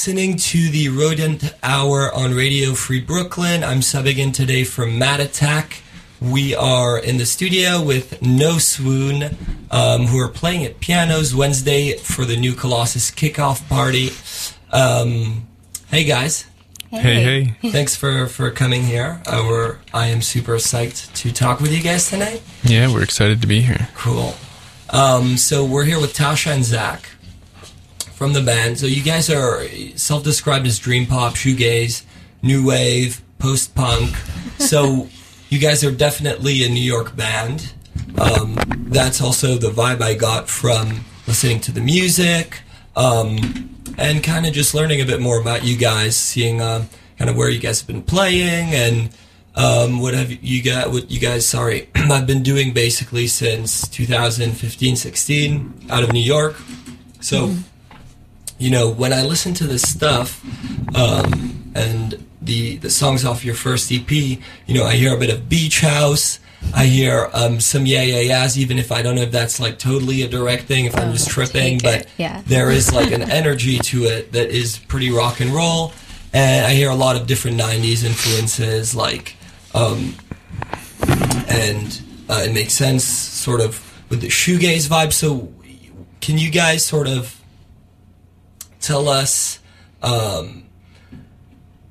Listening to the Rodent Hour on Radio Free Brooklyn. I'm subbing in today from Matt Attack. We are in the studio with No Swoon, um, who are playing at pianos Wednesday for the new Colossus kickoff party. Um, hey guys, Hey, hey. thanks for, for coming here. Uh, we're, I am super psyched to talk with you guys tonight. Yeah, we're excited to be here. Cool. Um, so we're here with Tasha and Zach from the band. So you guys are self-described as dream pop, shoegaze, new wave, post-punk. So you guys are definitely a New York band. Um, that's also the vibe I got from listening to the music um, and kind of just learning a bit more about you guys, seeing uh, kind of where you guys have been playing and um, what have you got? What you guys? Sorry, I've been doing basically since 2015, 16, out of New York. So, you know, when I listen to this stuff um, and the the songs off your first EP, you know, I hear a bit of Beach House. I hear um, some yeah yeah yeahs, even if I don't know if that's like totally a direct thing, if I'm Oh, just tripping, but yeah. there is like an energy to it that is pretty rock and roll. And I hear a lot of different '90s influences, like, um, and uh, it makes sense, sort of, with the shoegaze vibe. So, can you guys sort of tell us, um,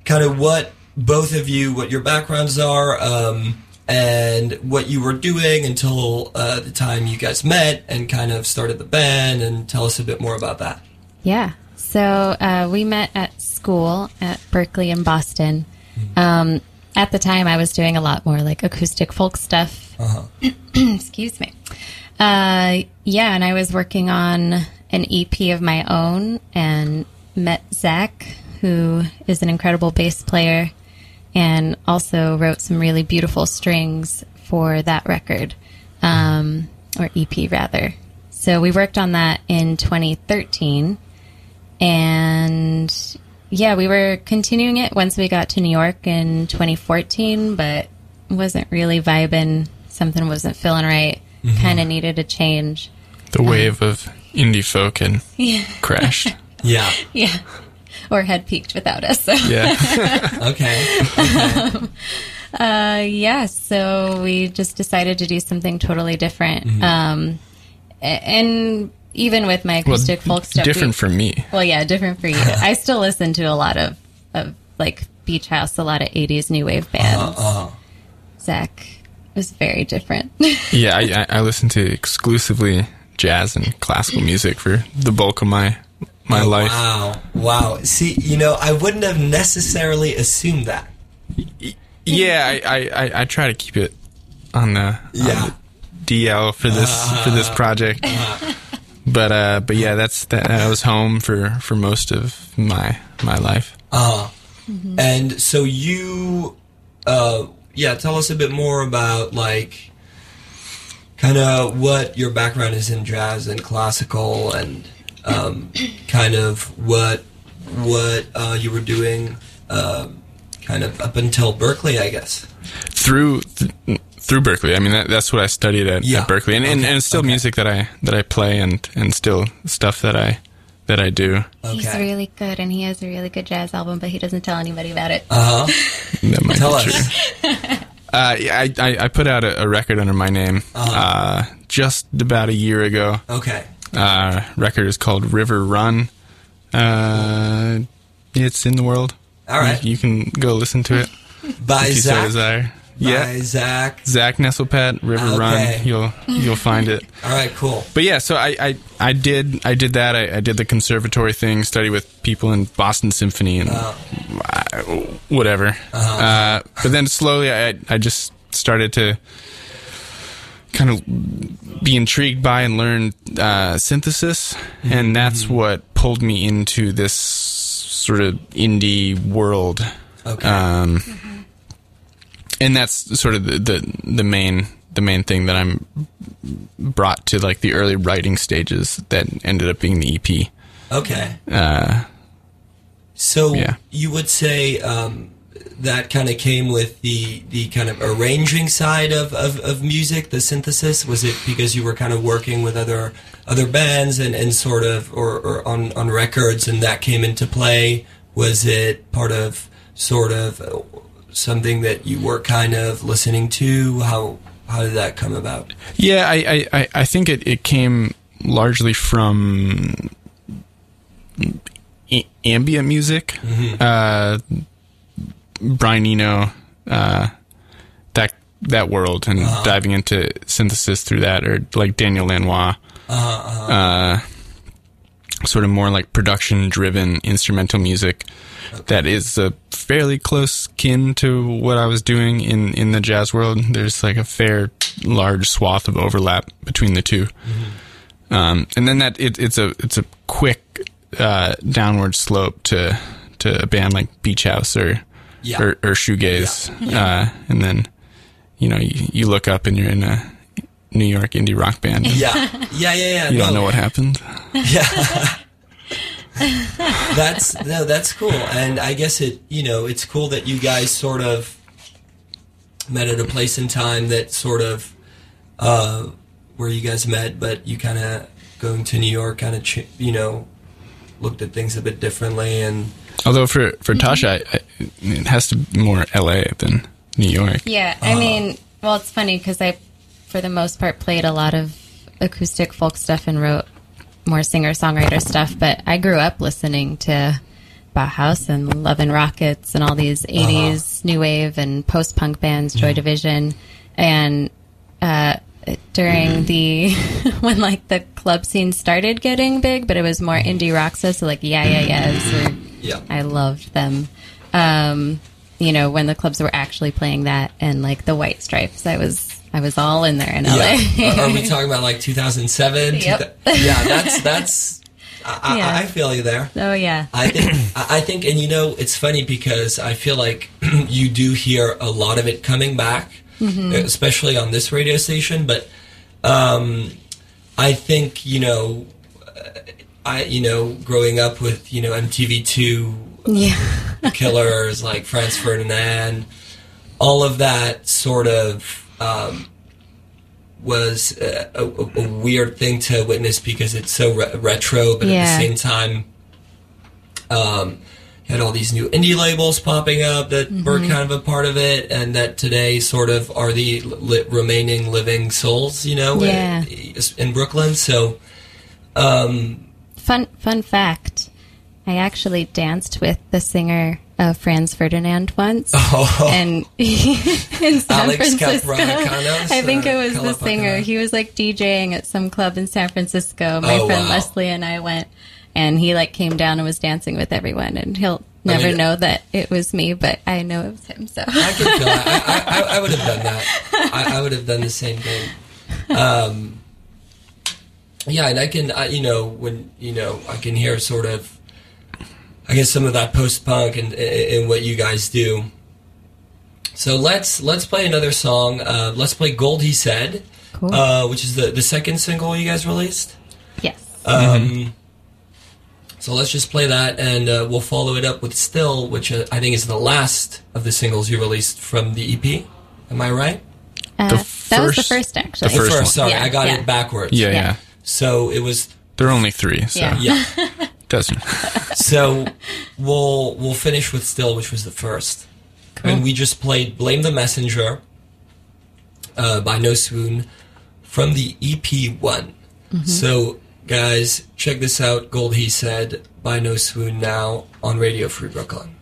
kind of what both of you, what your backgrounds are, um, and what you were doing until uh, the time you guys met and kind of started the band, and tell us a bit more about that. Yeah. So uh, we met at school at Berklee in Boston. Um, at the time, I was doing a lot more like acoustic folk stuff. Excuse me. Uh, yeah, and I was working on an EP of my own and met Zach, who is an incredible bass player and also wrote some really beautiful strings for that record, um, or EP rather. So we worked on that in 2013. And yeah, we were continuing it once we got to New York in 2014, but wasn't really vibing. Something wasn't feeling right. Kind of needed a change. The wave of indie folk had crashed. Yeah. Yeah. Or had peaked without us. So. Yeah. Okay. Uh, yeah, so we just decided to do something totally different. Um, and even with my well, acoustic folk stuff, we- different from me. Well, yeah, different for you. I still listen to a lot of, of like Beach House, a lot of 80s new wave bands. Uh, Zach was very different. Yeah, I, I, I listen to exclusively jazz and classical music for the bulk of my my life. Wow. Wow. See, you know, I wouldn't have necessarily assumed that. Yeah, I, I, I, I try to keep it on the, on the DL for this for this project. But uh, but yeah, that's that. That was home for, for most of my my life. Uh, And so you, uh, yeah, tell us a bit more about like kind of what your background is in jazz and classical and um, kind of what what uh, you were doing um kind of up until Berklee, I guess. through th- through Berklee. I mean, that, that's what I studied at, Yeah. at Berklee, and, and, Okay. and it's still Okay. music that I that I play and and still stuff that I that I do. He's really good, and he has a really good jazz album, but he doesn't tell anybody about it. Uh huh. That might Tell be us. true. Uh, I, I I put out a, a record under my name Uh-huh. uh, just about a year ago. Okay. Uh, record is called River Run. Uh, it's in the world. All right. you, you can go listen to it By you so Yeah, Zach. Zach Nesselpet, River Okay. Run. You'll you'll find it. All right. Cool. But yeah, so I, I, I did I did that. I, I did the conservatory thing, study with people in Boston Symphony and uh, whatever. uh but then slowly, I I just started to kind of be intrigued by and learn uh, synthesis, and that's what pulled me into this sort of indie world. Okay. Um, and that's sort of the, the the main the main thing that I'm brought to like the early writing stages that ended up being the EP. okay. Uh, So Yeah. you would say um, that kind of came with the the kind of arranging side of, of, of music, the synthesis? Was it because you were kind of working with other other bands and, and sort of or, or on on records and that came into play? Was it part of sort of something that you were kind of listening to? How how did that come about? Yeah, I I, I think it, it came largely from a- ambient music. Uh, Brian Eno, uh, that that world, and diving into synthesis through that, or like Daniel Lanois, uh, sort of more like production driven instrumental music. That is a fairly close kin to what I was doing in, in the jazz world. There's like a fair large swath of overlap between the 2 um, and then that it, it's a it's a quick uh, downward slope to to a band like Beach House or Yeah. or, or shoegaze, Uh, and then you know you, you look up and you're in a New York indie rock band. Yeah, yeah, yeah, yeah. You no. don't know what happened. Yeah. that's no, that's cool, and I guess it you know it's cool that you guys sort of met at a place in time that sort of uh, where you guys met, but you kind of going to New York, kind of ch- you know looked at things a bit differently, and Although for for Tasha, I, I, it has to be more L.A. than New York. Yeah, I mean, well, it's funny because I, for the most part, played a lot of acoustic folk stuff and wrote more singer songwriter stuff. But I grew up listening to Bauhaus and Love and Rockets and all these '80s new wave and post punk bands, Joy Division, and uh, during the when like the club scene started getting big, but it was more indie rock stuff, so like yeah, yeah, yeahs or yeah, I loved them. Um, you know, when the clubs were actually playing that and like the White Stripes, I was I was all in there in LA. yeah. Are, we talking about like 2007? Yep. yeah, that's that's. I, Yeah. I, I feel you there. oh yeah, I think I think, and you know, it's funny because I feel like you do hear a lot of it coming back, especially on this radio station. But um, I think you know, I you know, growing up with you know MTV two yeah, killers like Franz Ferdinand, all of that sort of um, was a, a, a weird thing to witness because it's so re- retro, but Yeah. at the same time, um, had all these new indie labels popping up that were kind of a part of it, and that today sort of are the li- remaining living souls, you know, Yeah. in Brooklyn. So, um, fun fun fact. I actually danced with the singer of Franz Ferdinand once, oh, and in San Alex Francisco. I think it was the singer. He was like DJing at some club in San Francisco. My Oh, friend wow. Leslie and I went, and he like came down and was dancing with everyone. And he'll never mean- know that it was me, but I know it was him. So I could feel that. I, I, I, I would have done that. I, I would have done the same thing. Um, yeah, and I can, I, you know, when you know, I can hear sort of, I guess some of that post punk and and what you guys do. So let's let's play another song. Uh, let's play "Gold." He said, Cool. uh, which is the the second single you guys released. yes. Um, So let's just play that, and uh, we'll follow it up with "Still," which uh, I think is the last of the singles you released from the EP. Am I right? Uh, The that was the first- first actually. the first one. Sorry, Yeah, I got yeah. it backwards. Yeah, yeah. Yeah. So it was There are only three, so Yeah. yeah. doesn't. so we'll we'll finish with "Still," which was the first, and we just played "Blame the Messenger" uh, by No Swoon from the EP one. So guys, check this out. "Gold," he said by No Swoon now on Radio Free Brooklyn.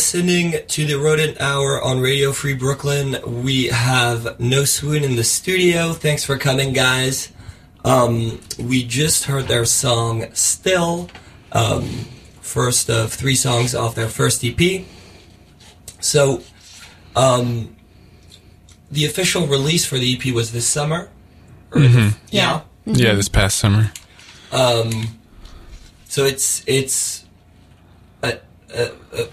Listening to the Rodent Hour on Radio Free Brooklyn. We have No Swoon in the studio. Thanks for coming, guys. Um, we just heard their song Still, um, first of three songs off their first EP. So, um, the official release for the EP was this summer. Or the- yeah. Yeah, this past summer. Um, so it's it's a, a, a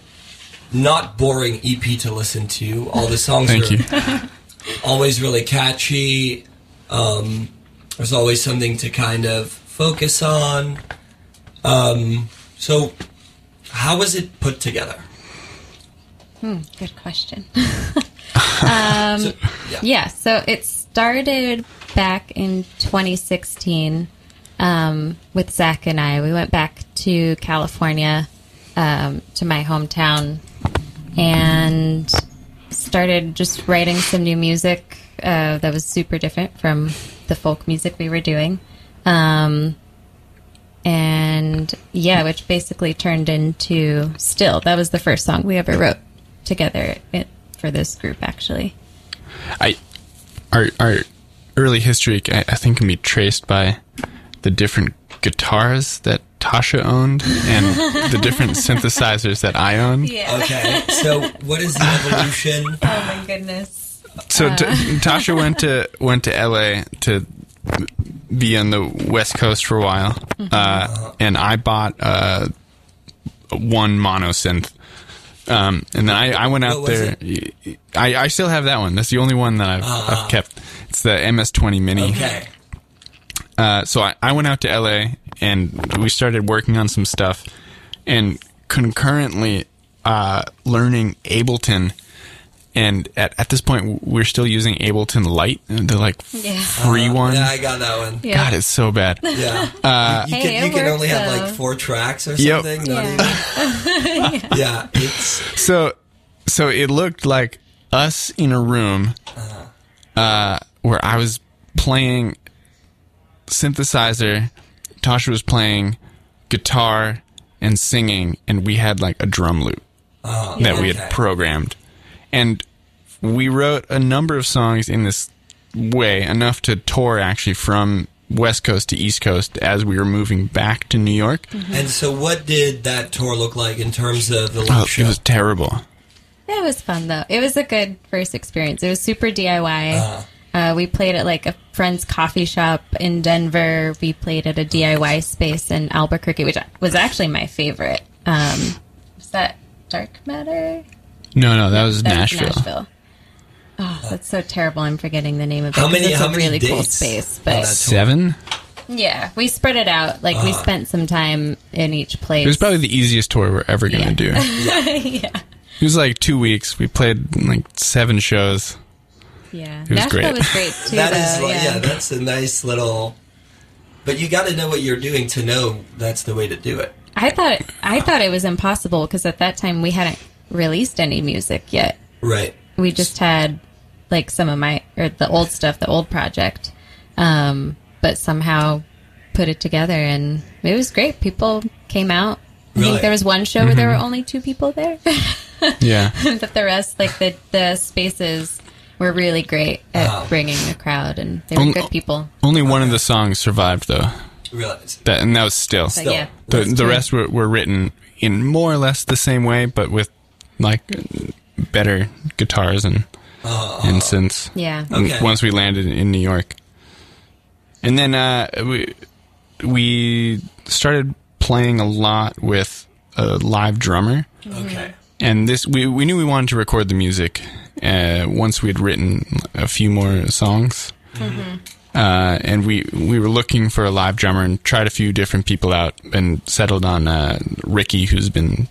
not boring EP to listen to. All the songs Thank are you. always really catchy. Um, there's always something to kind of focus on. Um, so, how was it put together? Hmm, good question. um, So, yeah. yeah, so it started back in 2016 um, with Zach and I. We went back to California, um, to my hometown, and started just writing some new music uh, that was super different from the folk music we were doing. Um, and yeah, which basically turned into Still. That was the first song we ever wrote together it, for this group, actually. I our our early history, I, I think, can be traced by the different guitars that Tasha owned and the different synthesizers that I owned. Yeah. Okay, so what is the evolution? Oh my goodness. So t- Tasha went to went to LA to be on the West Coast for a while, uh, and I bought uh, one mono synth. Um, and then I, I went out What was there. I, I still have that one. That's the only one that I've, I've kept. It's the MS20 Mini. Okay, Uh, so I, I went out to LA and we started working on some stuff and concurrently uh, learning Ableton. And at, at this point, we're still using Ableton Lite, the like Yeah. free one. yeah, I got that one. Yeah. God, it's so bad. Yeah, you, you Hey, can, you can works, only have like four tracks or Yep. something. not Yeah. even- yeah, it's So, so it looked like us in a room uh, where I was playing synthesizer, Tasha was playing guitar and singing, and we had like a drum loop that we okay. had programmed. And we wrote a number of songs in this way, enough to tour actually from West Coast to East Coast as we were moving back to New York. And so, what did that tour look like in terms of the live Oh, show? it was terrible. It was fun though. It was a good first experience. It was super DIY. Uh-huh. Uh, we played at like a friend's coffee shop in Denver. We played at a DIY space in Albuquerque, which was actually my favorite. Um, was that Dark Matter? No, no, that was That was Nashville. Nashville. Oh, that's so terrible. I'm forgetting the name of it. How 'cause many- It's how a many really cool space, but that tour? Seven? yeah, we spread it out. Like we spent some time in each place. It was probably the easiest tour we're ever going to Yeah. do. yeah, It was like two weeks. We played like seven shows. Yeah. was Nashville great. was great too. That though, is, like, yeah. yeah, that's a nice little. But you got to know what you're doing to know that's the way to do it. I thought I thought it was impossible because at that time we hadn't released any music yet. Right. We just had like some of my or the old stuff, the old project, um, but somehow put it together and it was great. People came out. I think there was one show where there were only two people there, Yeah. but the rest, like the the spaces, were really great at Wow. bringing a crowd and they were good people. Only one of the songs survived though. Realize. That and that was still. Still. yeah, The the rest were, were written in more or less the same way, but with like better guitars and and synths. Yeah. Okay. Once we landed in New York, and then uh, we we started playing a lot with a live drummer. Okay. And this we, we knew we wanted to record the music uh, once we had written a few more songs uh, and we we were looking for a live drummer and tried a few different people out and settled on uh, Ricky who's been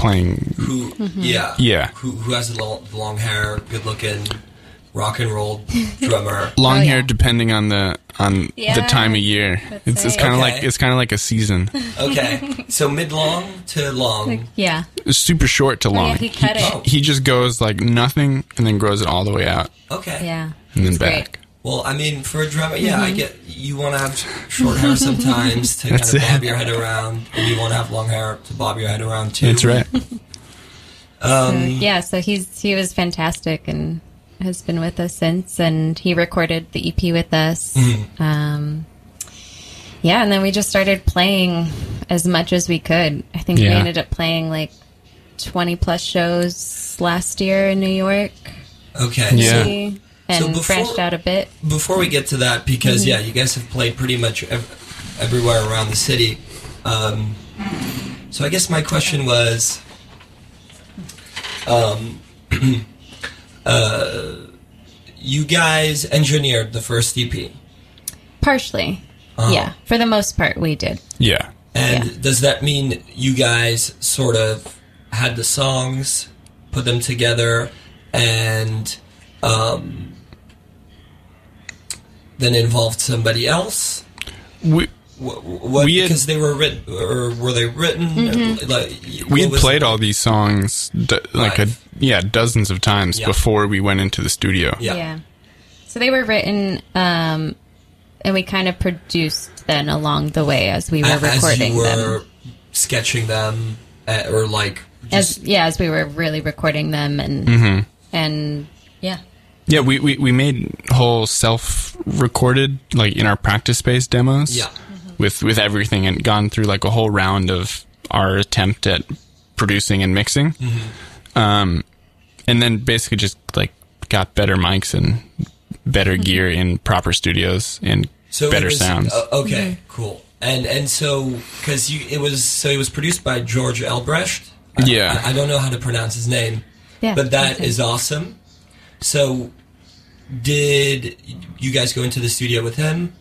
playing Who? Yeah. Yeah. Who, who has the long, long hair, good looking, rock and roll drummer? long Oh, hair depending on the on the time of year it's, it's kind of Okay. like it's kind of like a season Okay. So mid long to long. Yeah. super short to long Oh, yeah, he cut it. he just goes like nothing and then grows it all the way out Okay. Yeah. and then It's great. back Well, I mean, for a drummer, yeah, Mm-hmm. I get you want to have short hair sometimes to kind of bob it. your head around, and you want to have long hair to bob your head around too. that's right so, yeah, so he's he was fantastic and has been with us since, and he recorded the EP with us. Um, yeah, and then we just started playing as much as we could. I think we ended up playing like twenty plus shows last year in New York. Okay. Yeah. And So before- branched out a bit. before we get to that, because yeah, you guys have played pretty much ev- everywhere around the city. Um, so I guess my question was, um, uh, you guys engineered the first EP, Partially. Uh-huh. Yeah. For the most part, we did. Yeah. and Yeah. does that mean you guys sort of had the songs, put them together, and um, then involved somebody else? We What, what We had- because they were written or were they written? Mm-hmm. Like we what had was- played all these songs d- like a, yeah dozens of times Yeah. before we went into the studio. Yeah. So they were written, um, and we kind of produced then along the way as we were A- recording as you were them. sketching them, uh, or like As yeah, as we were really recording them, and Mm-hmm. and yeah, Yeah, we, we, we made whole self recorded like in our practice space demos. Yeah. With with everything and gone through like a whole round of our attempt at producing and mixing. Mm-hmm. Um and then basically just like got better mics and better gear in proper studios and so better was- sounds. uh, okay, cool. And and so because you it was so it was produced by George Elbrecht. I- Yeah. I, I don't know how to pronounce his name, yeah. but that me too. is awesome. So, did you guys go into the studio with him?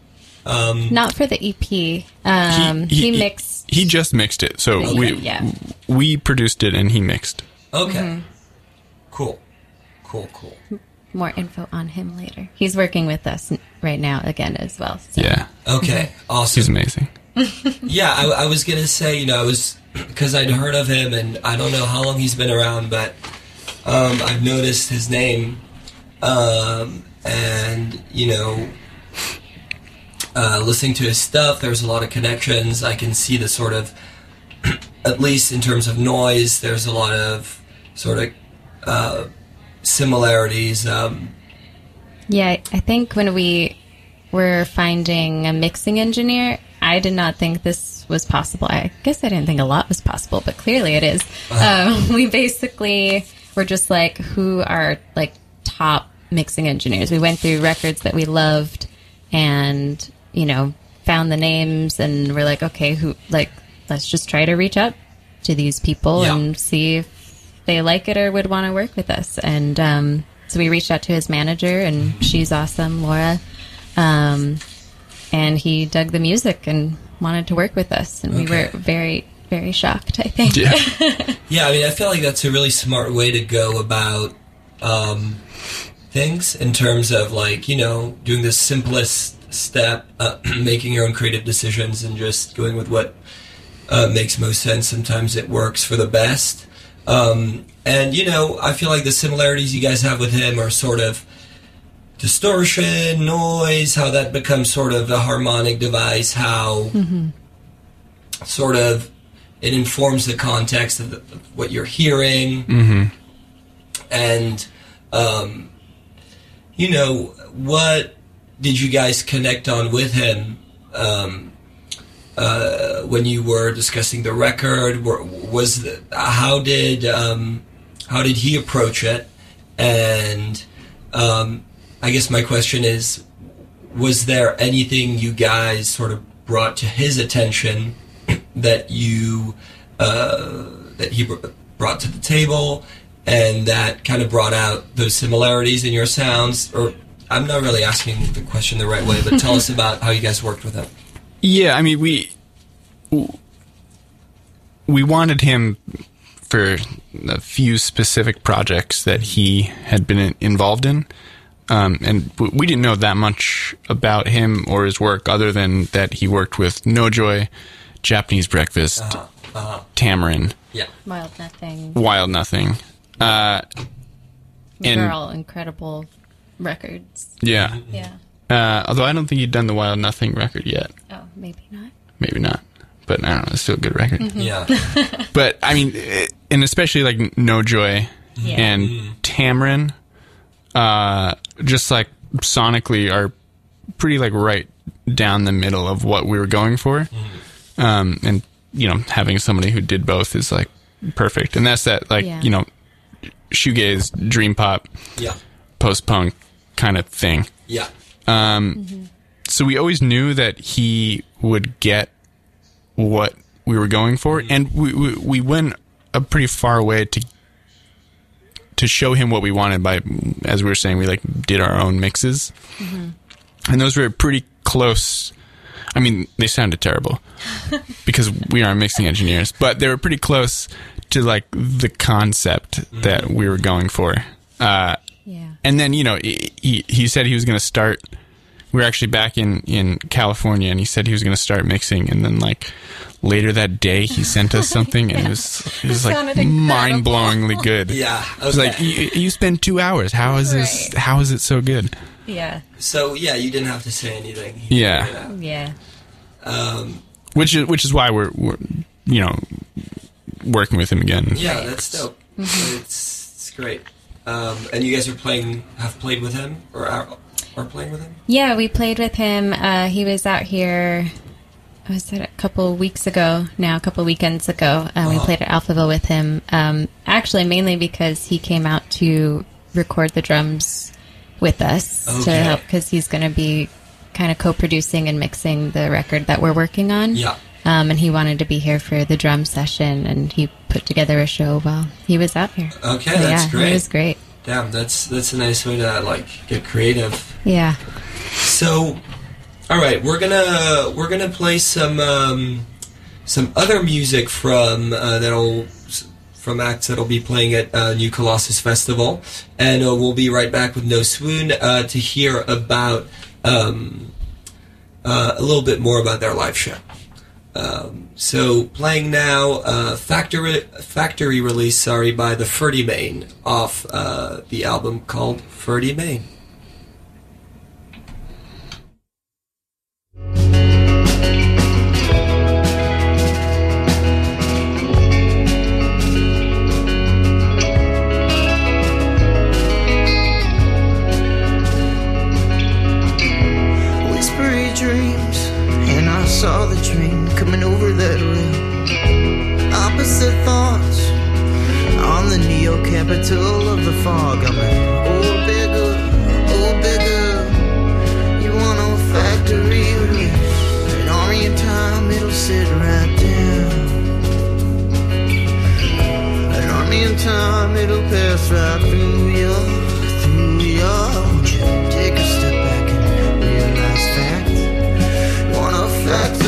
Not for the EP. Um, he, mixed. He just mixed it. So Okay, we yeah. we produced it and he mixed. Okay, Mm-hmm. cool, cool, cool. more info on him later. He's working with us right now again as well. So. Yeah. Okay, awesome. He's amazing. Yeah, I, I was gonna say, you know, I was because I'd heard of him, and I don't know how long he's been around, but um, I've noticed his name, um, and you know, uh, listening to his stuff, there's a lot of connections. I can see the sort of, at least in terms of noise, there's a lot of sort of uh, similarities. Um, Yeah, I think when we were finding a mixing engineer, I did not think this was possible. I guess I didn't think a lot was possible, but clearly it is. Um, we basically were just like, who are like top mixing engineers? We went through records that we loved and, you know, found the names and we're like, okay, who, like, let's just try to reach out to these people Yeah. and see if they like it or would want to work with us. And um, so we reached out to his manager, and she's awesome, Laura. Um, and he dug the music and wanted to work with us, and we were very, very shocked. I think. Yeah. Yeah, I mean, I feel like that's a really smart way to go about um, things in terms of like you know doing the simplest step, uh, making your own creative decisions, and just going with what uh, makes most sense. Sometimes it works for the best. Um, and you know, I feel like the similarities you guys have with him are sort of distortion, noise, how that becomes sort of a harmonic device, how sort of it informs the context of, the, of what you're hearing, and um, you know what did you guys connect on with him um, uh, when you were discussing the record? Was the, how did um, how did he approach it? And um, I guess my question is, was there anything you guys sort of brought to his attention that you uh, that he brought to the table, and that kind of brought out those similarities in your sounds? Or I'm not really asking the question the right way, but tell us about how you guys worked with him. Yeah, I mean we we wanted him for a few specific projects that he had been involved in, um, and we didn't know that much about him or his work other than that he worked with No Joy, Japanese Breakfast, Tamaryn, Yeah. Wild Nothing. Wild Nothing. Uh, These And- are all incredible records. yeah. Yeah. Uh, although I don't think he'd done the Wild Nothing record yet. Oh, maybe not. Maybe not. but I don't know. It's still a good record. Yeah. But I mean, it, and especially like No Joy Yeah. and Tamaryn, uh, just like sonically are pretty like right down the middle of what we were going for. Um, and you know, having somebody who did both is like perfect. And that's that like Yeah. you know, shoegaze, dream pop, Yeah. post punk kind of thing. Yeah. um mm-hmm. so we always knew that he would get what we were going for, mm-hmm. and we, we we went a pretty far way to to show him what we wanted by, as we were saying, we like did our own mixes, mm-hmm. and those were pretty close. I mean, they sounded terrible because we aren't mixing engineers, but they were pretty close to like the concept that we were going for. Uh, Yeah. and then you know he he, he said he was going to start we were actually back in in california and he said he was going to start mixing and then like later that day he sent us something and it was it was like mind-blowingly good Yeah. it was like you, you spent two hours how is this how is it so good Yeah. So yeah, you didn't have to say anything. He Yeah. figured it out. Yeah. Um, which is which is why we're, we're you know working with him again yeah, that's dope. It's it's great. Um, and you guys are playing, have played with him, or are, are playing with him? Yeah, we played with him. Uh, he was out here. Was that a couple weeks ago? Now, a couple weekends ago, uh, we Uh-huh. played at Alphaville with him. Um, actually, mainly because he came out to record the drums with us to help because he's going to be kind of co-producing and mixing the record that we're working on. Yeah. Um, and he wanted to be here for the drum session, and he put together a show while he was out here. Okay, So, that's yeah, great. It was great. Damn, that's that's a nice way to like get creative. Yeah. So, all right, we're gonna we're gonna play some um, some other music from uh, that'll from acts that'll be playing at uh, New Colossus Festival, and uh, we'll be right back with No Swoon uh, to hear about um, uh, a little bit more about their live show. Um, so playing now, uh, factory factory release, sorry, by the Ferdy Mayne off uh, the album called Ferdy Mayne. Capital of the fog. I'm an old bigger, old bigger. You want a factory with me? An army in time, it'll sit right down. An army in time, it'll pass right through you, through you. Take a step back and realize fact? Want a factory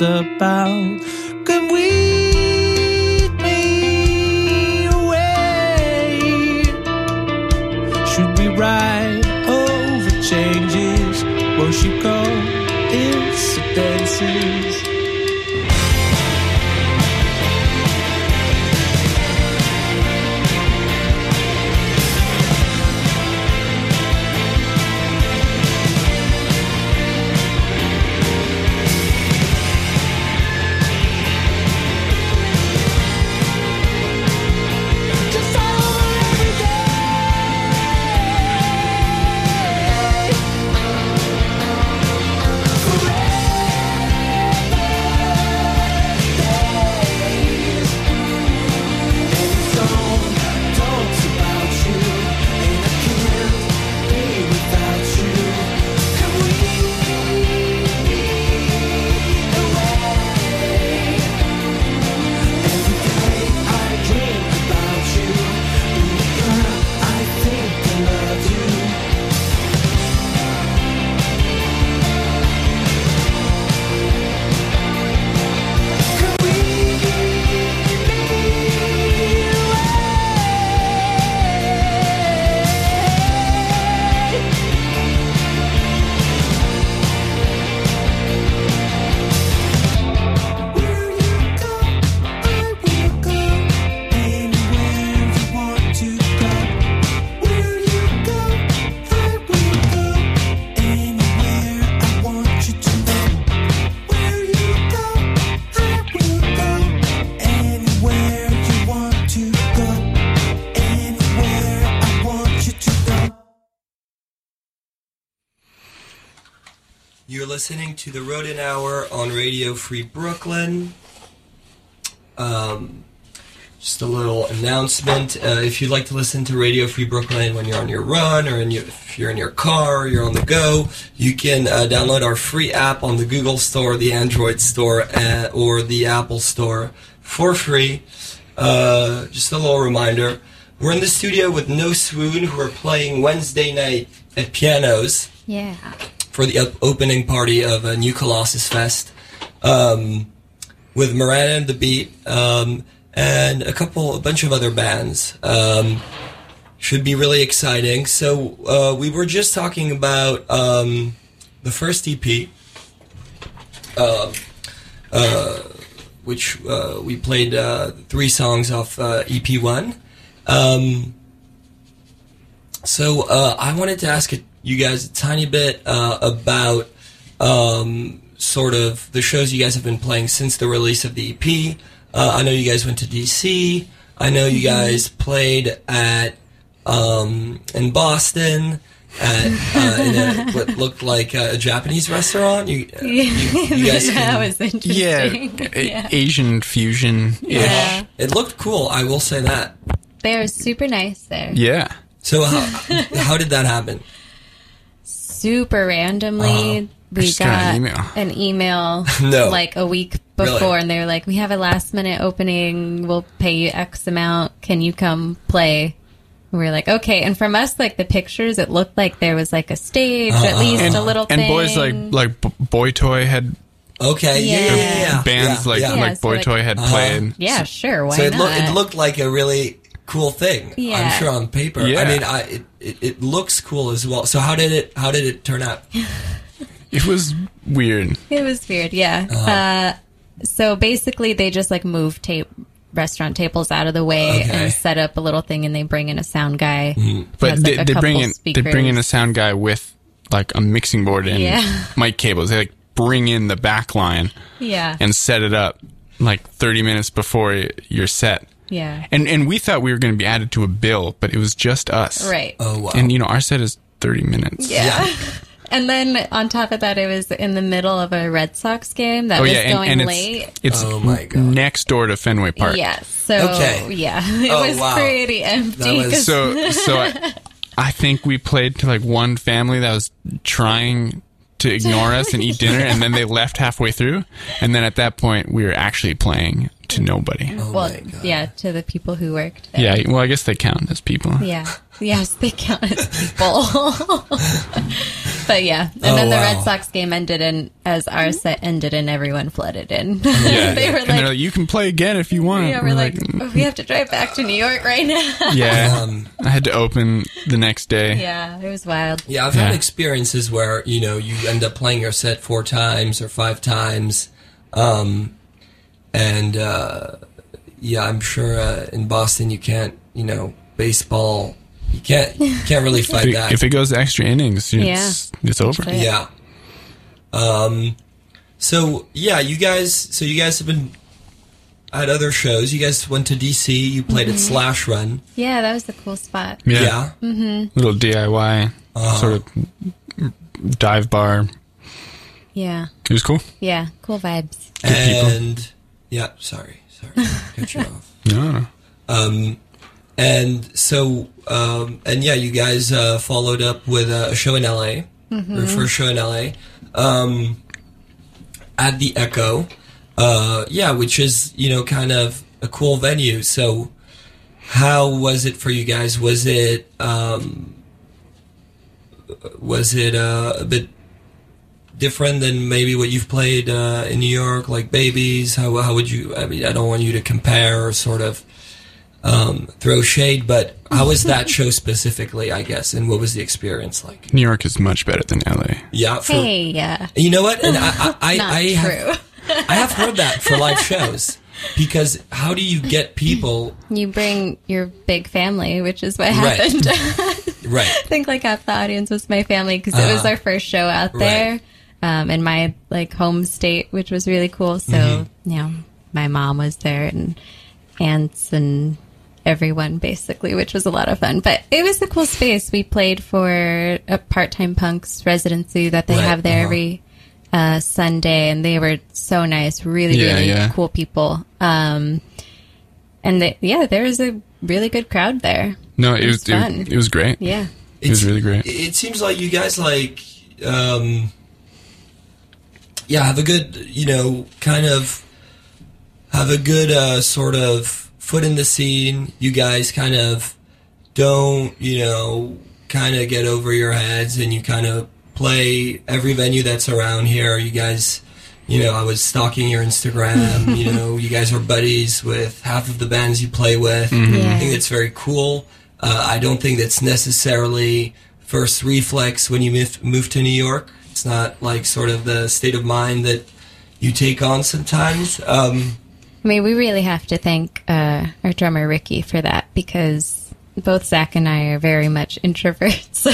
about to the Rodent Hour on Radio Free Brooklyn. Um, just a little announcement. Uh, if you'd like to listen to Radio Free Brooklyn when you're on your run or your, if you're in your car or you're on the go, you can uh, download our free app on the Google Store, the Android Store, uh, or the Apple Store for free. Uh, just a little reminder. We're in the studio with No Swoon, who are playing Wednesday night at Pianos. Yeah for the opening party of a new Colossus Fest um, with Miranda and the Beat um, and a couple, a bunch of other bands. Um, should be really exciting. So uh, we were just talking about um, the first EP, uh, uh, which uh, we played uh, three songs off uh, EP one. Um, so I wanted to ask a you guys a tiny bit uh, about um, sort of the shows you guys have been playing since the release of the EP. Uh, I know you guys went to DC. I know you guys played at um, in Boston at uh, in a, what looked like a Japanese restaurant. You, uh, you, you guys that can- was Yeah, interesting. a- Asian fusion. Yeah. it looked cool. I will say that. They were super nice there. Yeah. So how how did that happen? Super randomly, we just got got an email. an email No. like a week before, Really? and they were like, "We have a last minute opening. We'll pay you X amount. Can you come play?" And we were like, "Okay." And from us, like the pictures, it looked like there was like a stage, at least And, a little thing. and thing. boys like like B- Boy Toy had Okay, yeah, yeah, yeah, yeah. bands yeah, like yeah. Yeah, like so Boy like- Toy had Uh-huh. played. yeah, sure, why so it, not? look, it looked like a really cool thing. I'm sure on paper. I mean, I it, it, it looks cool as well. So how did it how did it turn out? It was weird. It was weird, yeah. Uh-huh. Uh, so basically, they just like move tape restaurant tables out of the way Okay. and set up a little thing, and they bring in a sound guy. who But has, they, like, they bring couple in they bring in a sound guy with like a mixing board and Yeah. mic cables. They like bring in the back line yeah, and set it up like 30 minutes before y- your set. Yeah, And and we thought we were going to be added to a bill, but it was just us. right, Oh wow. And you know, our set is 30 minutes. yeah. And then on top of that, it was in the middle of a Red Sox game that Oh was yeah, and, going and late. it's it's Oh, my God. next door to Fenway Park. Yeah, so Okay. yeah, it Oh, was wow. pretty empty. That was 'cause- So so I, I think we played to like one family that was trying to ignore us and eat dinner, and then they left halfway through, and then at that point we were actually playing to nobody. oh well, yeah, to the people who worked there. Yeah, well, I guess they count as people. Yeah. Yes, they count as people. but yeah, and Oh, then the wow. Red Sox game ended in as our set ended and everyone flooded in. Yeah, they were and like, like, you can play again if you want. yeah, we're like, oh, we have to drive back to New York right now. yeah. Um, I had to open the next day. yeah, it was wild. Yeah, I've had experiences where you know you end up playing your set four times or five times, um, and uh, yeah, I'm sure uh, in Boston you can't, you know, baseball, you can't, you can't really fight If it, that. if it goes to extra innings, it's, it's over. yeah. Um. So yeah, you guys. So you guys have been at other shows. You guys went to DC. You played Mm-hmm. at Slash Run. Yeah, that was a cool spot. Yeah. Yeah. Little DIY Uh-huh. sort of dive bar. Yeah, It was cool. yeah, cool vibes. people. And yeah, sorry, sorry, cut you off. No, no. Um, and so, um, and yeah, you guys uh, followed up with a show in LA, your first show in LA, um, at the Echo. Uh, yeah, which is you know kind of a cool venue. So, how was it for you guys? Was it um, was it uh, a bit different than maybe what you've played uh, in New York, like Babies? How how would you? I mean, I don't want you to compare or sort of um, throw shade, but how was that show specifically? I guess, and what was the experience like? New York is much better than LA. Yeah, for, Hey, yeah, you know what? And I I, I, not I have, true. I have heard that for live shows because how do you get people You bring your big family, which is what happened. right? I think like half the audience was my family because it was Uh-huh. our first show out there um, in my like home state, which was really cool. So Mm-hmm. you know, my mom was there and aunts and everyone basically, which was a lot of fun. But it was a cool space. We played for a part time punks residency that they Right, have there uh-huh. every uh, Sunday, and they were so nice, really, Yeah, really yeah. cool people. Um, and they, yeah, there was a really good crowd there. No, it, It was was fun. it was great. Yeah. It was really great. It seems like you guys like, um, yeah, have a good, you know, kind of have a good uh, sort of foot in the scene. You guys kind of don't, you know, kind of get over your heads, and you kind of play every venue that's around here. You guys, you know, I was stalking your Instagram. you know, you guys are buddies with half of the bands you play with. I think that's very cool. Uh, I don't think that's necessarily first reflex when you move, move to New York. It's not like sort of the state of mind that you take on sometimes. Um, I mean, we really have to thank uh, our drummer Ricky for that because both Zach and I are very much introverts.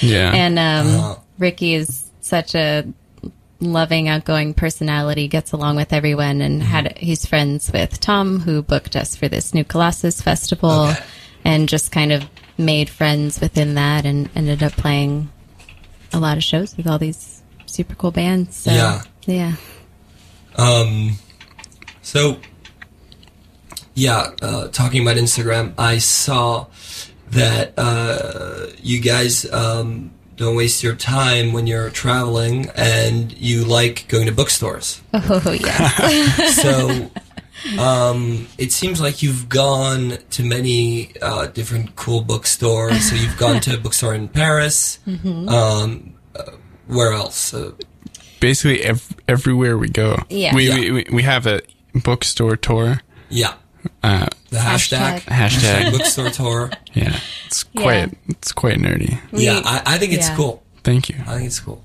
Yeah. and um, Uh-huh. Ricky is such a loving, outgoing personality. Gets along with everyone, and had he's friends with Tom, who booked us for this new Colossus festival, Okay. and just kind of made friends within that, and ended up playing a lot of shows with all these super cool bands. So, Yeah. yeah. Um, so, yeah, uh, talking about Instagram, I saw that uh, you guys um, don't waste your time when you're traveling and you like going to bookstores. Oh yeah. so, um, it seems like you've gone to many uh, different cool bookstores. So, you've gone to a bookstore in Paris. Um, uh, where else? Uh, Basically, ev- everywhere we go, Yeah. we, Yeah. We, we we have a bookstore tour. yeah. Uh, The hashtag. Hashtag. hashtag. bookstore tour. yeah, it's Yeah. quite it's quite nerdy. We- yeah, I, I think it's yeah. cool. Thank you. I think it's cool.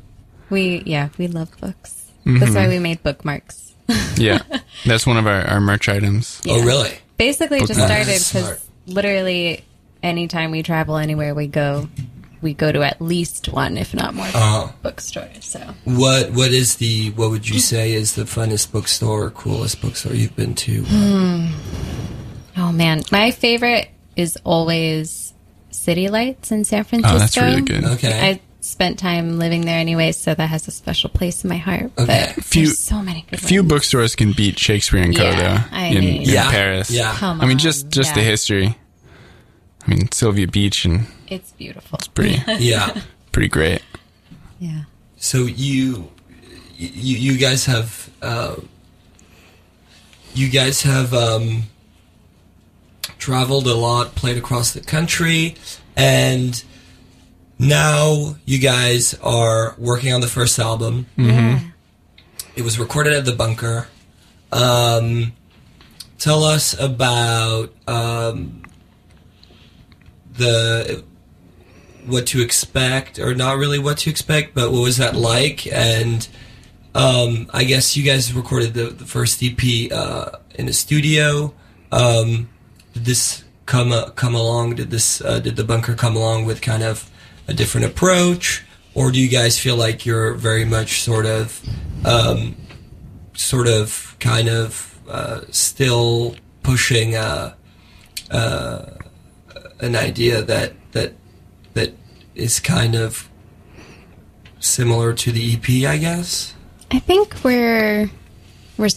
We yeah, we love books. That's why we made bookmarks. Yeah, that's one of our, our merch items. Oh, really? Basically, just Bookmarks. started That's smart. because literally, anytime we travel anywhere we go, we go to at least one, if not more, Uh-huh. bookstores. So What What is the What would you say is the funnest bookstore, or coolest bookstore you've been to? Oh man, my favorite is always City Lights in San Francisco. Oh, that's really good. Okay. I spent time living there anyway, so that has a special place in my heart. Okay. But Few- so many good Few ones. bookstores can beat Shakespeare and Co. Yeah, though I in, mean- in Yeah. Paris. Yeah. Come I mean, on, just just the history. I mean, Sylvia Beach and It's beautiful. It's pretty yeah. pretty great. Yeah. So you you you guys have uh, you guys have um, traveled a lot, played across the country, and now you guys are working on the first album. Mhm. It was recorded at the bunker. Um, tell us about um, the what to expect, or not really what to expect, but what was that like? And um, I guess you guys recorded the, the first EP uh, in a studio. Um, did this come uh, come along? Did this uh, did the bunker come along with kind of a different approach, or do you guys feel like you're very much sort of um, sort of kind of uh, still pushing a, uh, an idea that that that is kind of similar to the EP, I guess. I think we're we're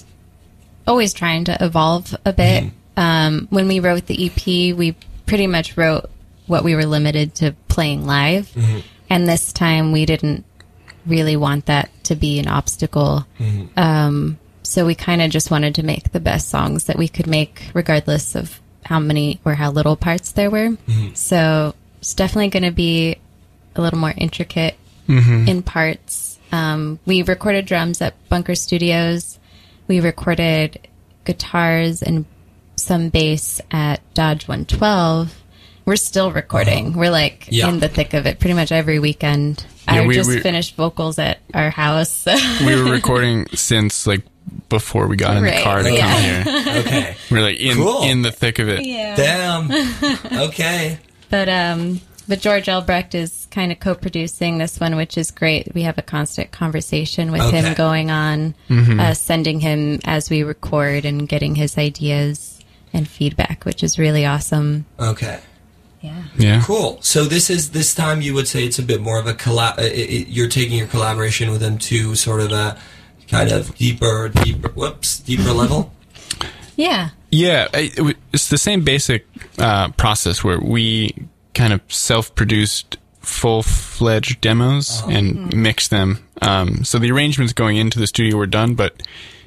always trying to evolve a bit. Um, when we wrote the EP, we pretty much wrote what we were limited to playing live, and this time we didn't really want that to be an obstacle. Um, so we kind of just wanted to make the best songs that we could make, regardless of how many or how little parts there were. So it's definitely going to be a little more intricate in parts. Um, we recorded drums at Bunker Studios. We recorded guitars and some bass at Dodge 112. We're still recording. We're like Uh-huh. Yeah. in the thick of it pretty much every weekend. Yeah, I we- just we- finished vocals at our house. We were recording since like before we got in the car to yeah. come here. Okay. We're like in Cool. in the thick of it. yeah. Damn. Okay. But um, but George Elbrecht is kind of co-producing this one, which is great. We have a constant conversation with Okay. him going on, Mm-hmm. uh, sending him as we record and getting his ideas and feedback, which is really awesome. Okay. Yeah. Yeah. Cool. So this is this time you would say it's a bit more of a collab. You're taking your collaboration with them to sort of a kind of deeper, deeper. Whoops, deeper level. Yeah, Yeah. I- it w- it's the same basic uh, process where we kind of self-produced full-fledged demos and mixed them. Um, so the arrangements going into the studio were done, but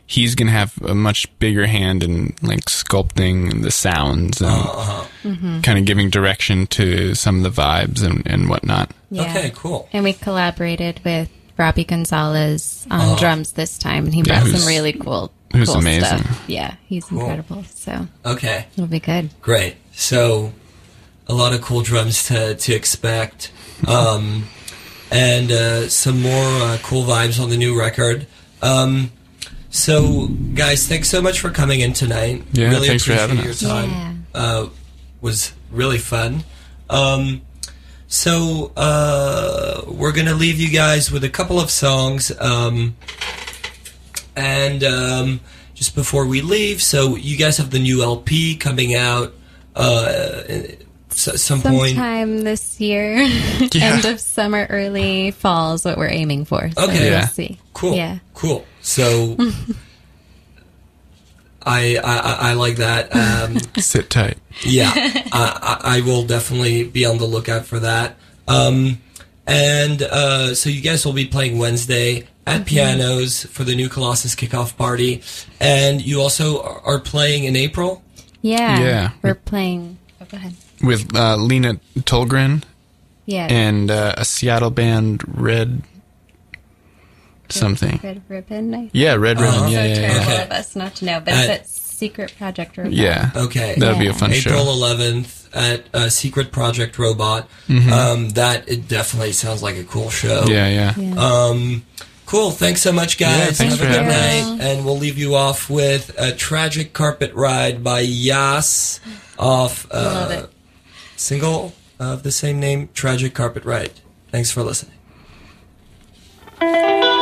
he's gonna have a much bigger hand in like sculpting the sounds and kind of giving direction to some of the vibes and, and whatnot. Yeah. Okay. Cool. And we collaborated with Robbie Gonzalez on drums this time, and he brought who's- some really cool, who's cool amazing. stuff. Yeah, he's incredible. So Okay. it'll be good. Great. So, a lot of cool drums to, to expect. Um, and uh, some more uh, cool vibes on the new record. Um, so, guys, thanks so much for coming in tonight. Yeah, really thanks for appreciate having your us. time. Uh, was really fun. Um, so, uh, we're going to leave you guys with a couple of songs. Um, and um, just before we leave, so you guys have the new LP coming out uh, at some point. Sometime this year, Yeah. end of summer, early fall is what we're aiming for. So Okay. we'll Yeah. see. Cool. Yeah. Cool. So I, I I- I like that. Um, Sit tight. yeah, I, I I will definitely be on the lookout for that. Um, and uh, so you guys will be playing Wednesday at pianos for the new Colossus kickoff party, and you also are are playing in April. Yeah. Yeah. We're playing. Oh, go ahead. With uh, Lena Tolgren Yeah. and uh, a Seattle band, Red something. Red Ribbon. I Yeah, Red Ribbon. so Yeah, yeah, terrible yeah. Okay. of us not to know, but Uh, it's at Secret Project Robot. Yeah. Okay. That'll be a Yeah. fun April show. 11th at uh, Secret Project Robot. Mm-hmm. Um, that it definitely sounds like a cool show. Yeah, yeah. Yeah. Um, cool. Thanks so much, guys. Yeah, thanks Have a good having night. And we'll leave you off with a tragic carpet ride by YAASSS off Love uh, single of the same name, Tragic Carpet Ride. Thanks for listening. Thank